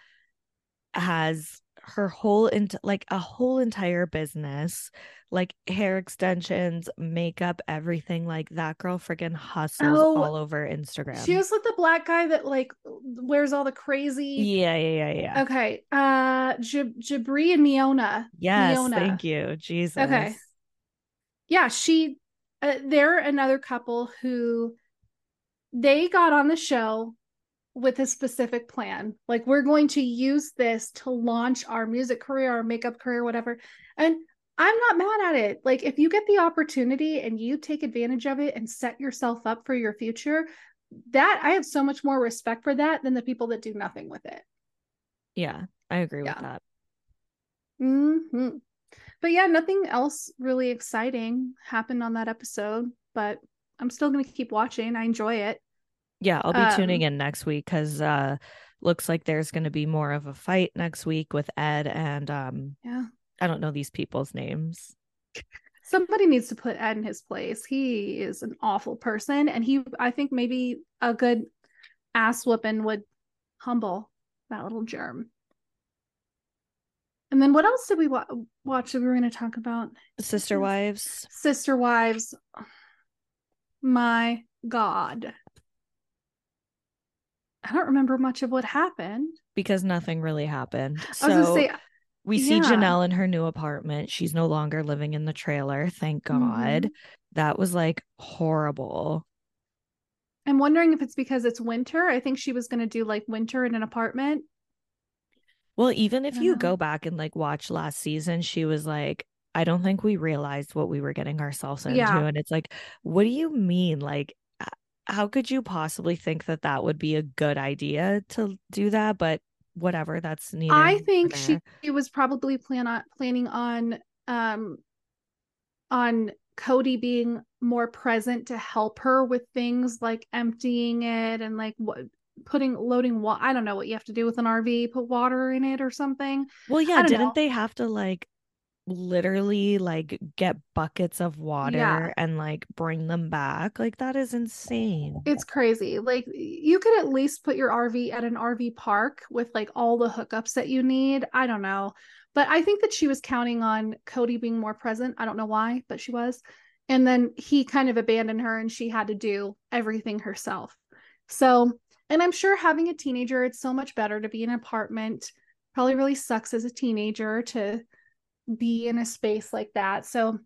has her whole into like a whole entire business like hair extensions makeup everything like that girl freaking hustles
Oh,
all over instagram
She was with the black guy that like wears all the crazy.
yeah yeah yeah yeah
Okay. Uh, Jab- Jibri and Miona.
yes
Miona.
thank you jesus
Okay. Yeah, she. Uh, they're another couple who they got on the show with a specific plan. Like, we're going to use this to launch our music career, our makeup career, whatever. And I'm not mad at it. Like, if you get the opportunity and you take advantage of it and set yourself up for your future, that I have so much more respect for that than the people that do nothing with it.
yeah i agree
Yeah.
with that
hmm But yeah, nothing else really exciting happened on that episode, but I'm still going to keep watching. I enjoy it.
Yeah i'll be tuning
Um,
in next week because uh looks like there's going to be more of a fight next week with ed and um
Yeah.
i don't know these people's names
Somebody needs to put Ed in his place. He is an awful person. And he, I think maybe a good ass whooping would humble that little germ. And then what else did we wa- watch that we were going to talk about?
sister wives
Sister Wives. My God. I don't remember much of what happened.
because nothing really happened so
I was gonna say,
We see
Yeah.
Janelle in her new apartment. She's no longer living in the trailer. Thank God.
Mhm.
That was like horrible.
I'm wondering if it's because it's winter. I think she was going to do like winter in an apartment.
Well, even if you
know.
go back and like watch last season, she was like, I don't think we realized what we were getting ourselves into.
Yeah.
And it's like, what do you mean? Like, how could you possibly think that that would be a good idea to do that? But whatever, that's neither.
I think she, she was probably plan on planning on um on Kody being more present to help her with things like emptying it and like what putting loading what I don't know what you have to do with an RV, put water in it or something.
Well, yeah, didn't
know.
they have to like literally like get buckets of water
Yeah.
and like bring them back. Like that is insane.
It's crazy. Like you could at least put your RV at an RV park with like all the hookups that you need. I don't know. But I think that she was counting on Kody being more present. I don't know why, but she was. And then he kind of abandoned her and she had to do everything herself. So, and I'm sure having a teenager, it's so much better to be in an apartment. Probably really sucks as a teenager to be in a space like that. So,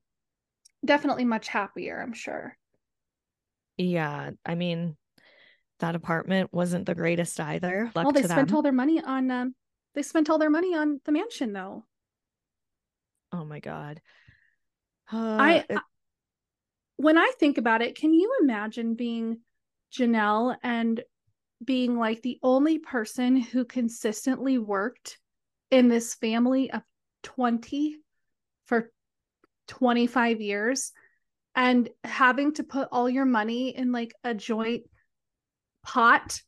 definitely much happier, I'm sure.
Yeah, I mean, that apartment wasn't the greatest either. Luck
well, they spent
them.
all their money on um, they spent all their money on the mansion though.
oh my god.
I
Uh, it-
when I think about it, can you imagine being Janelle and being like the only person who consistently worked in this family of 20 for 25 years and having to put all your money in like a joint pot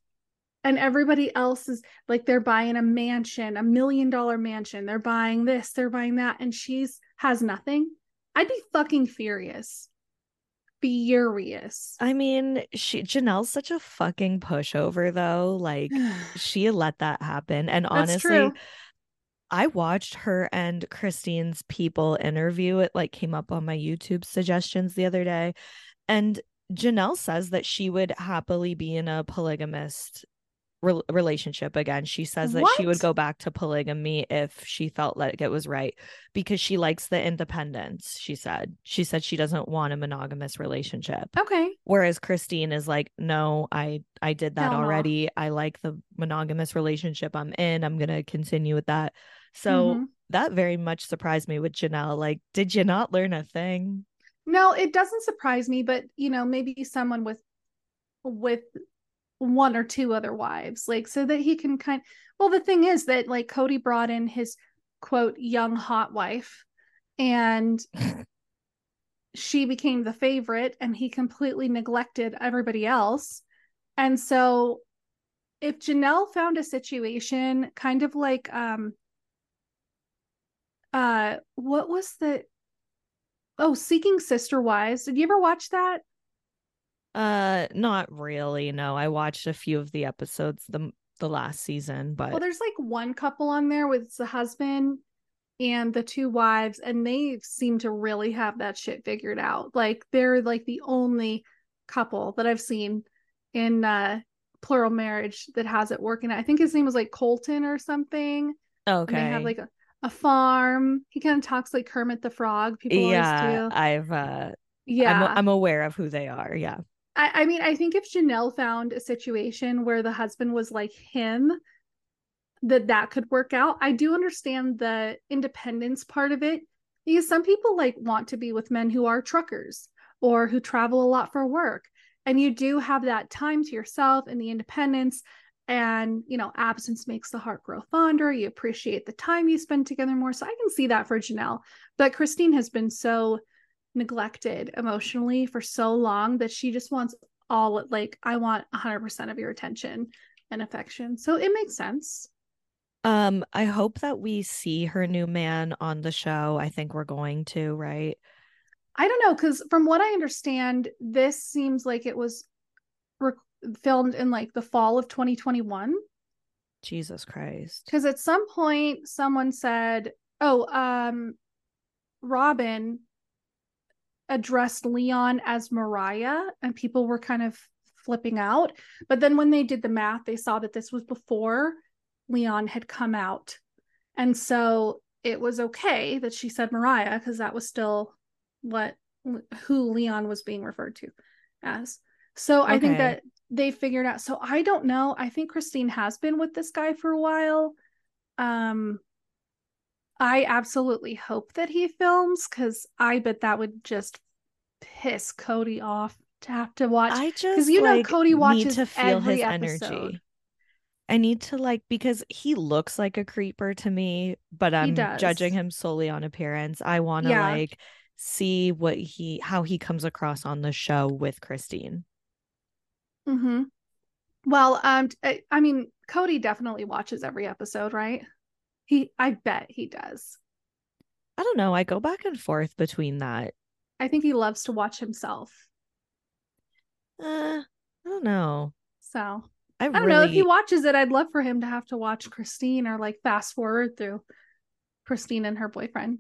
and everybody else is like they're buying a mansion, a million dollar mansion, they're buying this, they're buying that and she's has nothing. I'd be fucking furious. Furious.
I mean, she Janelle's such a fucking pushover though. Like *sighs* she let that happen. And
That's
honestly,
true.
I watched her and Christine's people interview. It like came up on my YouTube suggestions the other day. And Janelle says that she would happily be in a polygamist rel relationship again. She says that she would go back to polygamy if she felt like it was right because she likes the independence. She said. She said she doesn't want a monogamous relationship.
Okay.
Whereas Christine is like, no, I I did that
Hell no.
already. I like the monogamous relationship I'm in. I'm gonna continue with that. So
Mhm.
that very much surprised me with Janelle. Like, did you not learn a thing?
No, it doesn't surprise me, but you know, maybe someone with with one or two other wives, like so that he can kind well, the thing is that like Kody brought in his quote young hot wife and *laughs* she became the favorite and he completely neglected everybody else. And so if Janelle found a situation kind of like um uh what was the oh seeking sister wives did you ever watch that
Uh, not really. No, I watched a few of the episodes the the last season, but
well there's like one couple on there with the husband and the two wives and they seem to really have that shit figured out like they're like the only couple that i've seen in uh plural marriage that has it working i think his name was like colton or something
okay.
and they have like a, a farm he kind of talks like kermit the frog people
yeah,
always do
I've uh
yeah
I'm I'm aware of who they are. Yeah.
I, I mean, I think if Janelle found a situation where the husband was like him, that that could work out. I do understand the independence part of it because some people like want to be with men who are truckers or who travel a lot for work. And you do have that time to yourself and the independence. And, you know, absence makes the heart grow fonder. You appreciate the time you spend together more. So I can see that for Janelle. But Christine has been so neglected emotionally for so long that she just wants all like I want 100% of your attention and affection. So it makes sense.
Um, I hope that we see her new man on the show. I think we're going to, right?
I don't know cuz from what I understand this seems like it was filmed in like the fall of 2021
Jesus Christ.
cuz at some point someone said, "Oh, um Robyn addressed Leon as Mariah and people were kind of flipping out. But then when they did the math, they saw that this was before Leon had come out. And so it was okay that she said Mariah because that was still what who Leon was being referred to as. So I think that they figured out. So I don't know. I think Christine has been with this guy for a while. Um I absolutely hope that he films because I bet that would just piss Kody off to have to watch.
I just cuz
you know
like,
Kody
need
watches
to feel
every
his
episode.
energy. I need to like because he looks like a creeper to me, but I'm judging him solely on appearance. I want to
Yeah.
like see what he how he comes across on the show with Christine.
Hmm Well, um, I mean, Kody definitely watches every episode, right? He, I bet he does.
I don't know. I go back and forth between that.
I think he loves to watch himself.
Uh, I don't know.
So
I,
I don't
really,
know if he watches it. I'd love for him to have to watch Christine or like fast forward through Christine and her boyfriend.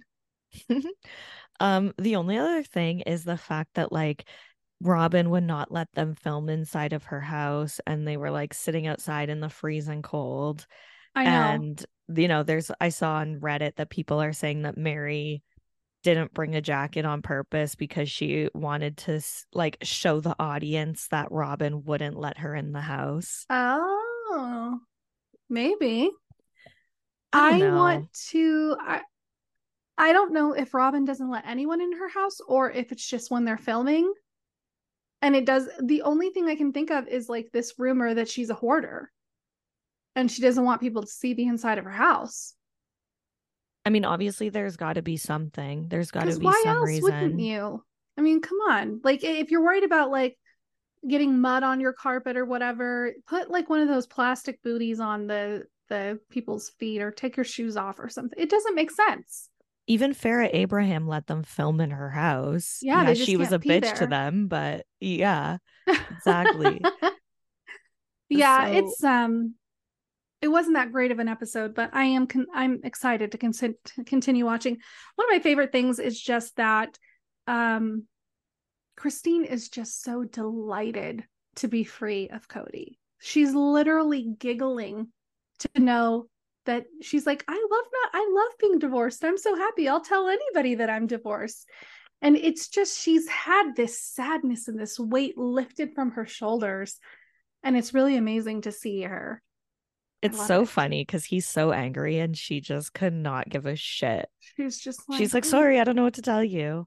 *laughs*
um, the only other thing is the fact that like Robyn would not let them film inside of her house, and they were like sitting outside in the freezing cold.
I know.
And you know, there's I saw on Reddit that people are saying that Meri didn't bring a jacket on purpose because she wanted to like show the audience that Robyn wouldn't let her in the house.
oh, maybe.
I
I, want to. I, I don't know if Robyn doesn't let anyone in her house or if it's just when they're filming. And it does. The only thing I can think of is like this rumor that she's a hoarder and she doesn't want people to see the inside of her house.
I mean, obviously there's got to be something. There's got to
Because
be
why
some
else
reason.
wouldn't you? I mean, come on. Like, if you're worried about like getting mud on your carpet or whatever, put like one of those plastic booties on the the people's feet or take your shoes off or something. It doesn't make sense.
Even Farrah Abraham let them film in her house.
Yeah, just
she was a bitch to them, but yeah, Exactly. *laughs*
yeah,
So-
it's um it wasn't that great of an episode, but I am con- I'm excited to, con- to continue watching. One of my favorite things is just that um Christine is just so delighted to be free of Kody. She's literally giggling to know that she's like, I love not I love being divorced. I'm so happy. I'll tell anybody that I'm divorced. And it's just she's had this sadness and this weight lifted from her shoulders. And it's really amazing to see her.
it's so
it.
funny because he's so angry and she just could not give a shit.
She's just like
She's like,
"Oh."
sorry, I don't know what to tell you.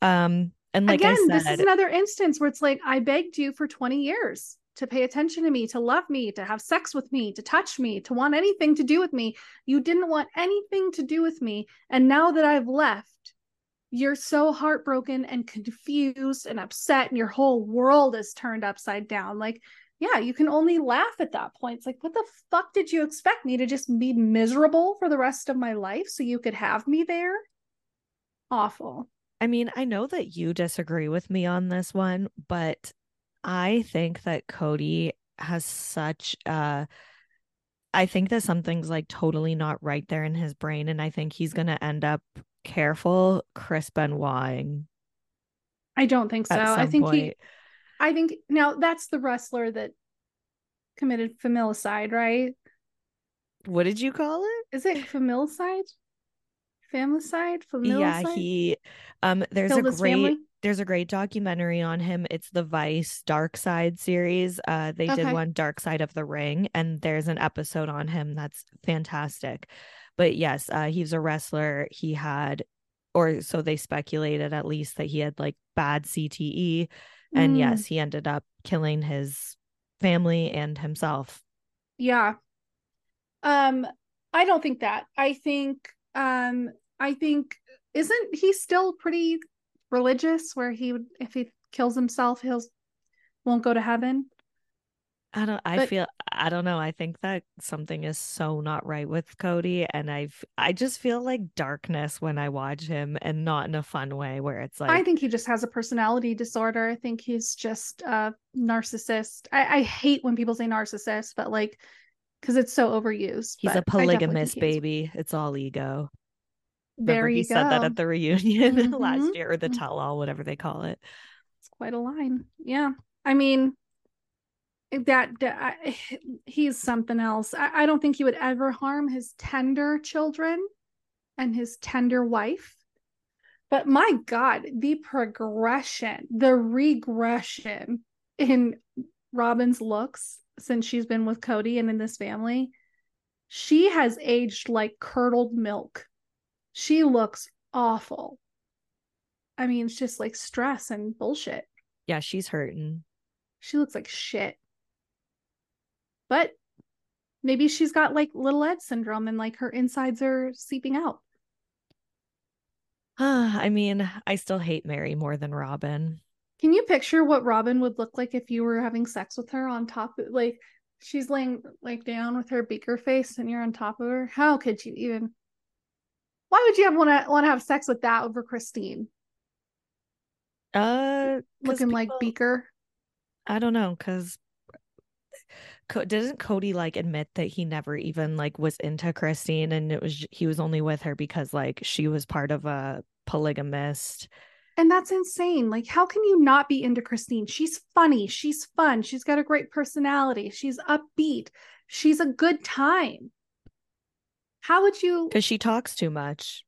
Um, and like
Again,
I
this is another instance where it's like I begged you for 20 years to pay attention to me, to love me, to have sex with me, to touch me, to want anything to do with me. You didn't want anything to do with me. And now that I've left, you're so heartbroken and confused and upset, and your whole world is turned upside down. Like, yeah, you can only laugh at that point. It's like, what the fuck did you expect me to just be miserable for the rest of my life so you could have me there? Awful.
I mean, I know that you disagree with me on this one, but I think that Kody has such uh I think that something's like totally not right there in his brain, and I think he's gonna end up careful Chris Benoit
I don't think so. I think
point.
he I think now that's the wrestler that committed familicide, right?
What did you call it?
Is it familicide? Familicide? Familicide?
Yeah, he um there's
Killed
a great
family?
there's a great documentary on him. It's the Vice Dark Side series. Uh they did one Dark Side of the Ring and there's an episode on him that's fantastic. But yes, uh he's a wrestler. He had or so they speculated at least that he had like bad CTE and
Mm,
yes, he ended up killing his family and himself.
Yeah. Um, I don't think that. I think um I think isn't he still pretty religious where he would if he kills himself, he'll won't go to heaven?
I don't I
But-
feel I don't know. I think that something is so not right with Kody and I've I just feel like darkness when I watch him and not in a fun way where it's like
I think he just has a personality disorder. I think he's just a narcissist. I, I hate when people say narcissist, but like, because it's so overused.
he's a polygamous baby. It's all ego.
There
Remember
you
he
go.
said that at the reunion
Mhm. *laughs*
last year or the
Mhm.
tell all, whatever they call it.
It's quite a line. Yeah. I mean, that, that I, he's something else. I, I don't think he would ever harm his tender children and his tender wife. But my God, the progression, the regression in Robyn's looks since she's been with Kody and in this family, she has aged like curdled milk. She looks awful. I mean, it's just like stress and bullshit.
Yeah, she's hurting.
She looks like shit. But maybe she's got like little Ed syndrome and like her insides are seeping out.
Uh, *sighs* I mean, I still hate Meri more than Robyn.
Can you picture what Robyn would look like if you were having sex with her on top of like she's laying like down with her beaker face and you're on top of her? How could you even? Why would you have want to want to have sex with that over Christine?
Uh,
Looking like Beaker.
I don't know, because Co- didn't Kody like admit that he never even like was into Christine and it was he was only with her because like she was part of a polygamist.
And that's insane. Like, how can you not be into Christine? She's funny. She's fun. She's got a great personality. She's upbeat. She's a good time. How would you?
Because she talks too much.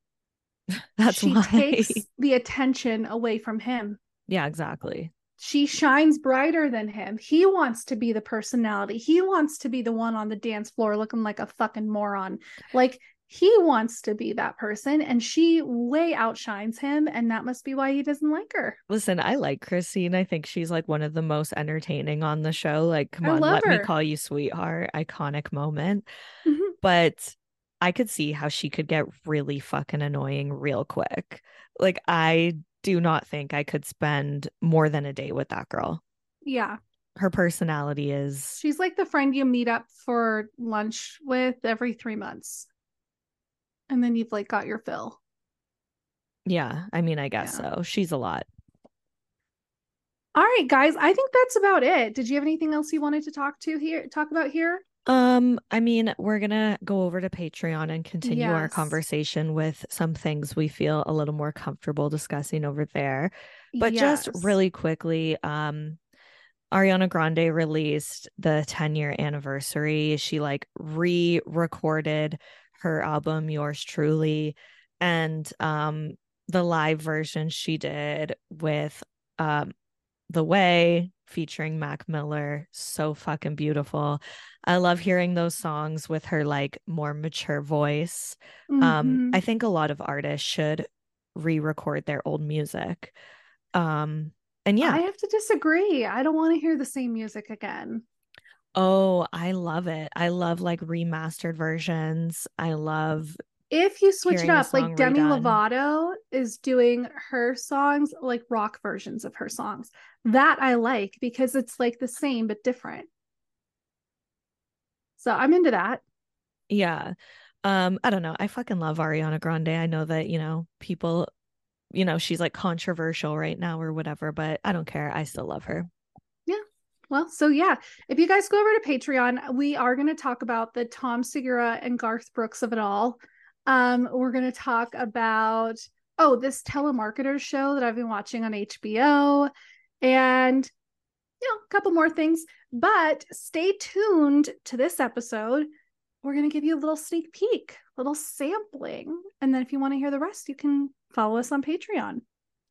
*laughs* That's
she
why.
takes *laughs* the attention away from him.
yeah, exactly.
She shines brighter than him. He wants to be the personality. He wants to be the one on the dance floor looking like a fucking moron. Like, he wants to be that person, and she way outshines him. And that must be why he doesn't like her.
Listen, I like Christine. I think she's like one of the most entertaining on the show. Like, come
I
on, let me call you sweetheart. Iconic moment.
Mhm.
But I could see how she could get really fucking annoying real quick. Like, I do not think I could spend more than a day with that girl.
Yeah.
Her personality is,
She's like the friend you meet up for lunch with every three months. And then you've like got your fill.
yeah, I mean, I guess
Yeah.
so. She's a lot.
All right, guys. I think that's about it. Did you have anything else you wanted to talk to here, talk about here?
Um, I mean, we're gonna go over to Patreon and continue our conversation with some things we feel a little more comfortable discussing over there. But just really quickly, um, Ariana Grande released the 10 year anniversary. She like re-recorded her album Yours Truly and um the live version she did with um The Way featuring Mac Miller. So fucking beautiful. I love hearing those songs with her like more mature voice. Um,
Mhm.
I think a lot of artists should re-record their old music. Um, and yeah,
I have to disagree. I don't want to hear the same music again.
oh, I love it. I love like remastered versions. I love
If you switch it up, like Demi
redone.
Lovato is doing her songs like rock versions of her songs. That I like because it's like the same but different. So I'm into that.
yeah. Um, I don't know. I fucking love Ariana Grande. I know that, you know, people, you know, she's like controversial right now or whatever, but I don't care. I still love her. Yeah.
Well, so yeah, if you guys go over to Patreon, we are going to talk about the Tom Segura and Garth Brooks of it all. Um, we're going to talk about oh, this telemarketer show that I've been watching on HBO, and you know, a couple more things. But stay tuned to this episode. We're going to give you a little sneak peek, little sampling, and then if you want to hear the rest, you can follow us on Patreon.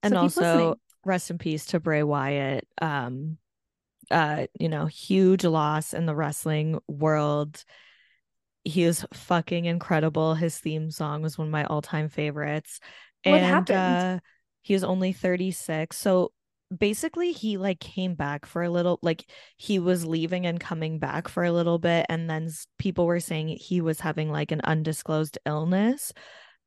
And
keep
also
listening.
rest in peace to Bray Wyatt. Um, uh, you know, huge loss in the wrestling world. He is fucking incredible. His theme song was one of my all-time favorites.
What
and
happened?
uh he was only 36. So basically he like came back for a little like he was leaving and coming back for a little bit and then people were saying he was having like an undisclosed illness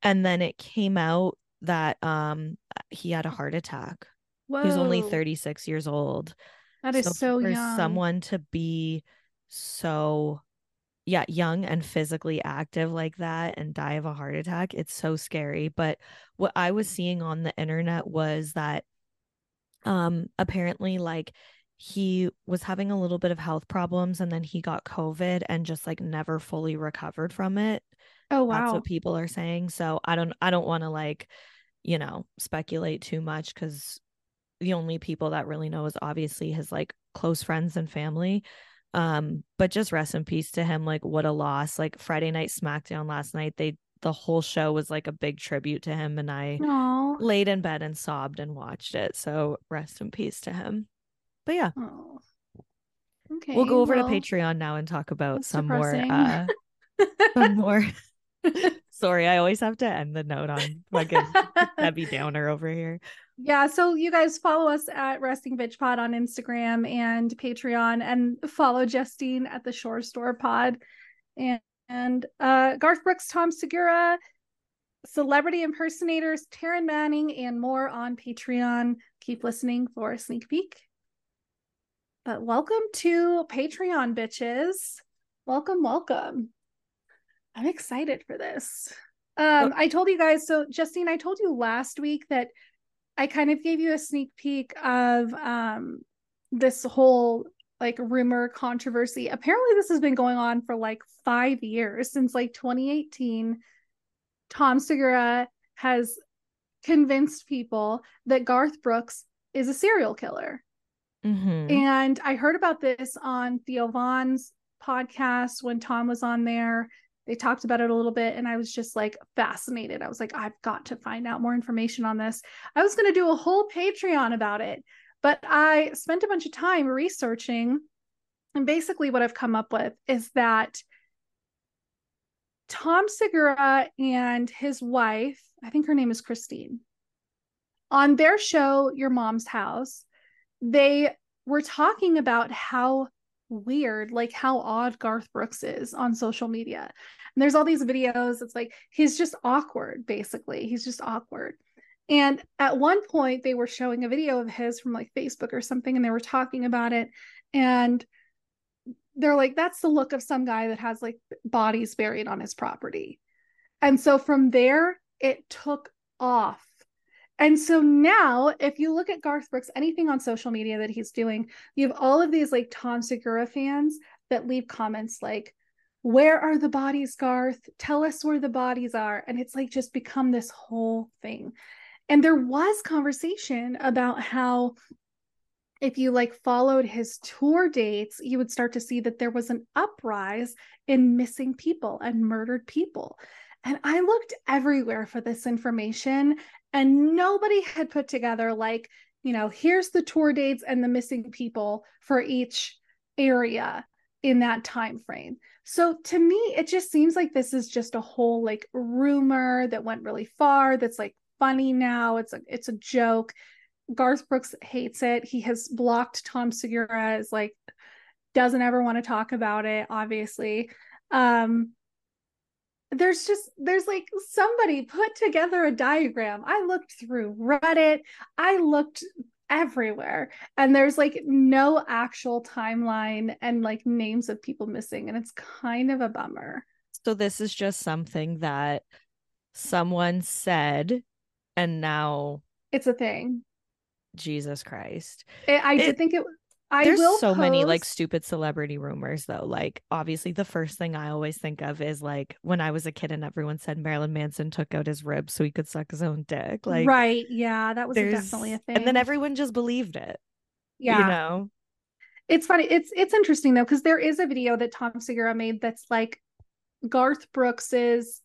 and then it came out that um he had a heart attack.
Whoa,
He was only 36 years old.
That is so,
for
young.
someone to be so yeah, young and physically active like that and die of a heart attack, it's so scary. But what I was seeing on the internet was that um apparently like he was having a little bit of health problems and then he got COVID and just like never fully recovered from it.
oh wow.
That's what people are saying. So I don't I don't want to like, you know, speculate too much because the only people that really know is obviously his like close friends and family. Um, but just rest in peace to him. Like what a loss. Like Friday night SmackDown last night, they the whole show was like a big tribute to him and I
Aw.
laid in bed and sobbed and watched it. So rest in peace to him. But yeah,
Oh. Okay.
we'll go over
well,
to Patreon now and talk about some
depressing.
more uh some more *laughs* *laughs* sorry, I always have to end the note on like fucking *laughs* Debbie Downer over here.
yeah, so you guys follow us at Resting Bitch Pod on Instagram and Patreon, and follow Justine at the Shore Store Pod, and and uh, Garth Brooks, Tom Segura, celebrity impersonators, Taryn Manning, and more on Patreon. Keep listening for a sneak peek. But welcome to Patreon, bitches. Welcome, welcome. I'm excited for this. Um, I told you guys, so Justine, I told you last week that I kind of gave you a sneak peek of um this whole like rumor controversy. Apparently, this has been going on for like five years since like 2018. Tom Segura has convinced people that Garth Brooks is a serial killer.
Mhm.
And I heard about this on Theo Von's podcast when Tom was on there. They talked about it a little bit, and I was just like fascinated. I was like, I've got to find out more information on this. I was going to do a whole Patreon about it, but I spent a bunch of time researching. And basically, what I've come up with is that Tom Segura and his wife, I think her name is Christine, on their show, Your Mom's House, they were talking about how weird, like how odd Garth Brooks is on social media. And there's all these videos. It's like he's just awkward, basically. He's just awkward. And at one point, they were showing a video of his from like Facebook or something, and they were talking about it. And they're like, that's the look of some guy that has like bodies buried on his property. And so from there, it took off. And so now, if you look at Garth Brooks, anything on social media that he's doing, you have all of these like Tom Segura fans that leave comments like, Where are the bodies, Garth? Tell us where the bodies are. And it's like just become this whole thing. And there was conversation about how if you like followed his tour dates, you would start to see that there was an uprise in missing people and murdered people. And I looked everywhere for this information, and nobody had put together, like, you know, here's the tour dates and the missing people for each area in that time frame. So to me, it just seems like this is just a whole like rumor that went really far. That's like funny now. It's a it's a joke. Garth Brooks hates it. He has blocked Tom Segura as like doesn't ever want to talk about it, obviously. Um there's just there's like somebody put together a diagram. I looked through Reddit, I looked everywhere and there's like no actual timeline and like names of people missing and it's kind of a bummer.
So this is just something that someone said and now
It's a thing.
Jesus Christ.
It, I did think it I
There's so many like stupid celebrity rumors though. Like obviously the first thing I always think of is like when I was a kid and everyone said Marilyn Manson took out his ribs so he could suck his own dick. Like
right. Yeah, that was definitely a thing.
And then everyone just believed it.
yeah.
You know?
It's funny. It's it's interesting though because there is a video that Tom Segura made that's like Garth Brooks's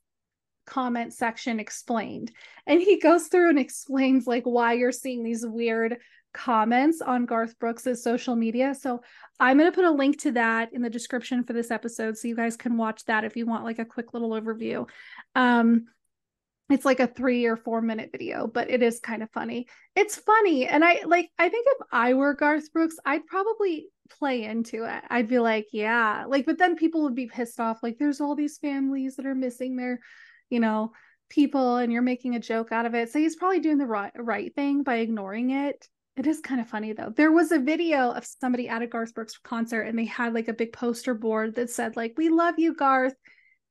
comment section explained, and he goes through and explains like why you're seeing these weird comments on Garth Brooks's social media. So I'm gonna put a link to that in the description for this episode, so you guys can watch that if you want like a quick little overview. Um, it's like a three or four minute video, but it is kind of funny. It's funny. And I like, I think if I were Garth Brooks, I'd probably play into it. I'd be like, yeah, like, but then people would be pissed off. Like, there's all these families that are missing their, you know, people, and you're making a joke out of it. So he's probably doing the right, right thing by ignoring it. It is kind of funny though. There was a video of somebody at a Garth Brooks concert and they had like a big poster board that said, like, we love you, Garth.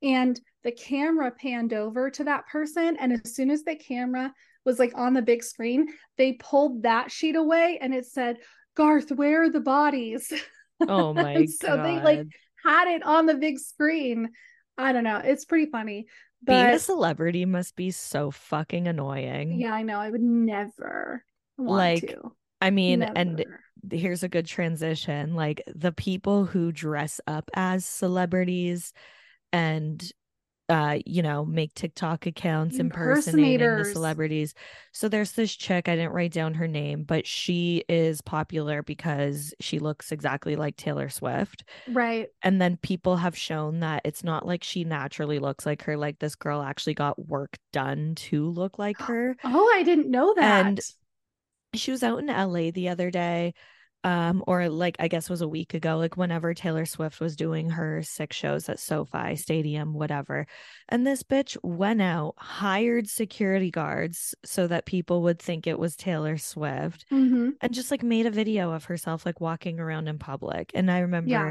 And the camera panned over to that person. And as soon as the camera was like on the big screen, they pulled that sheet away and it said, Garth, where are the bodies?
Oh *laughs* my
so
god.
they, like, Had it on the big screen. I don't know. It's pretty funny.
Being a celebrity must be so fucking annoying.
yeah, I know. I would never want
Like,
to.
I mean, and here's a good transition. Like the people who dress up as celebrities and uh you know make TikTok accounts impersonating the celebrities. So there's this chick I didn't write down her name, but she is popular because she looks exactly like Taylor Swift.
right.
And then people have shown that it's not like she naturally looks like her like this girl actually got work done to look like *gasps* her.
Oh, I didn't know that.
And she was out in LA the other day um or like I guess was a week ago like whenever Taylor Swift was doing her six shows at SoFi Stadium whatever and this bitch went out hired security guards so that people would think it was Taylor Swift
Mhm.
and just like made a video of herself like walking around in public and I remember
Yeah.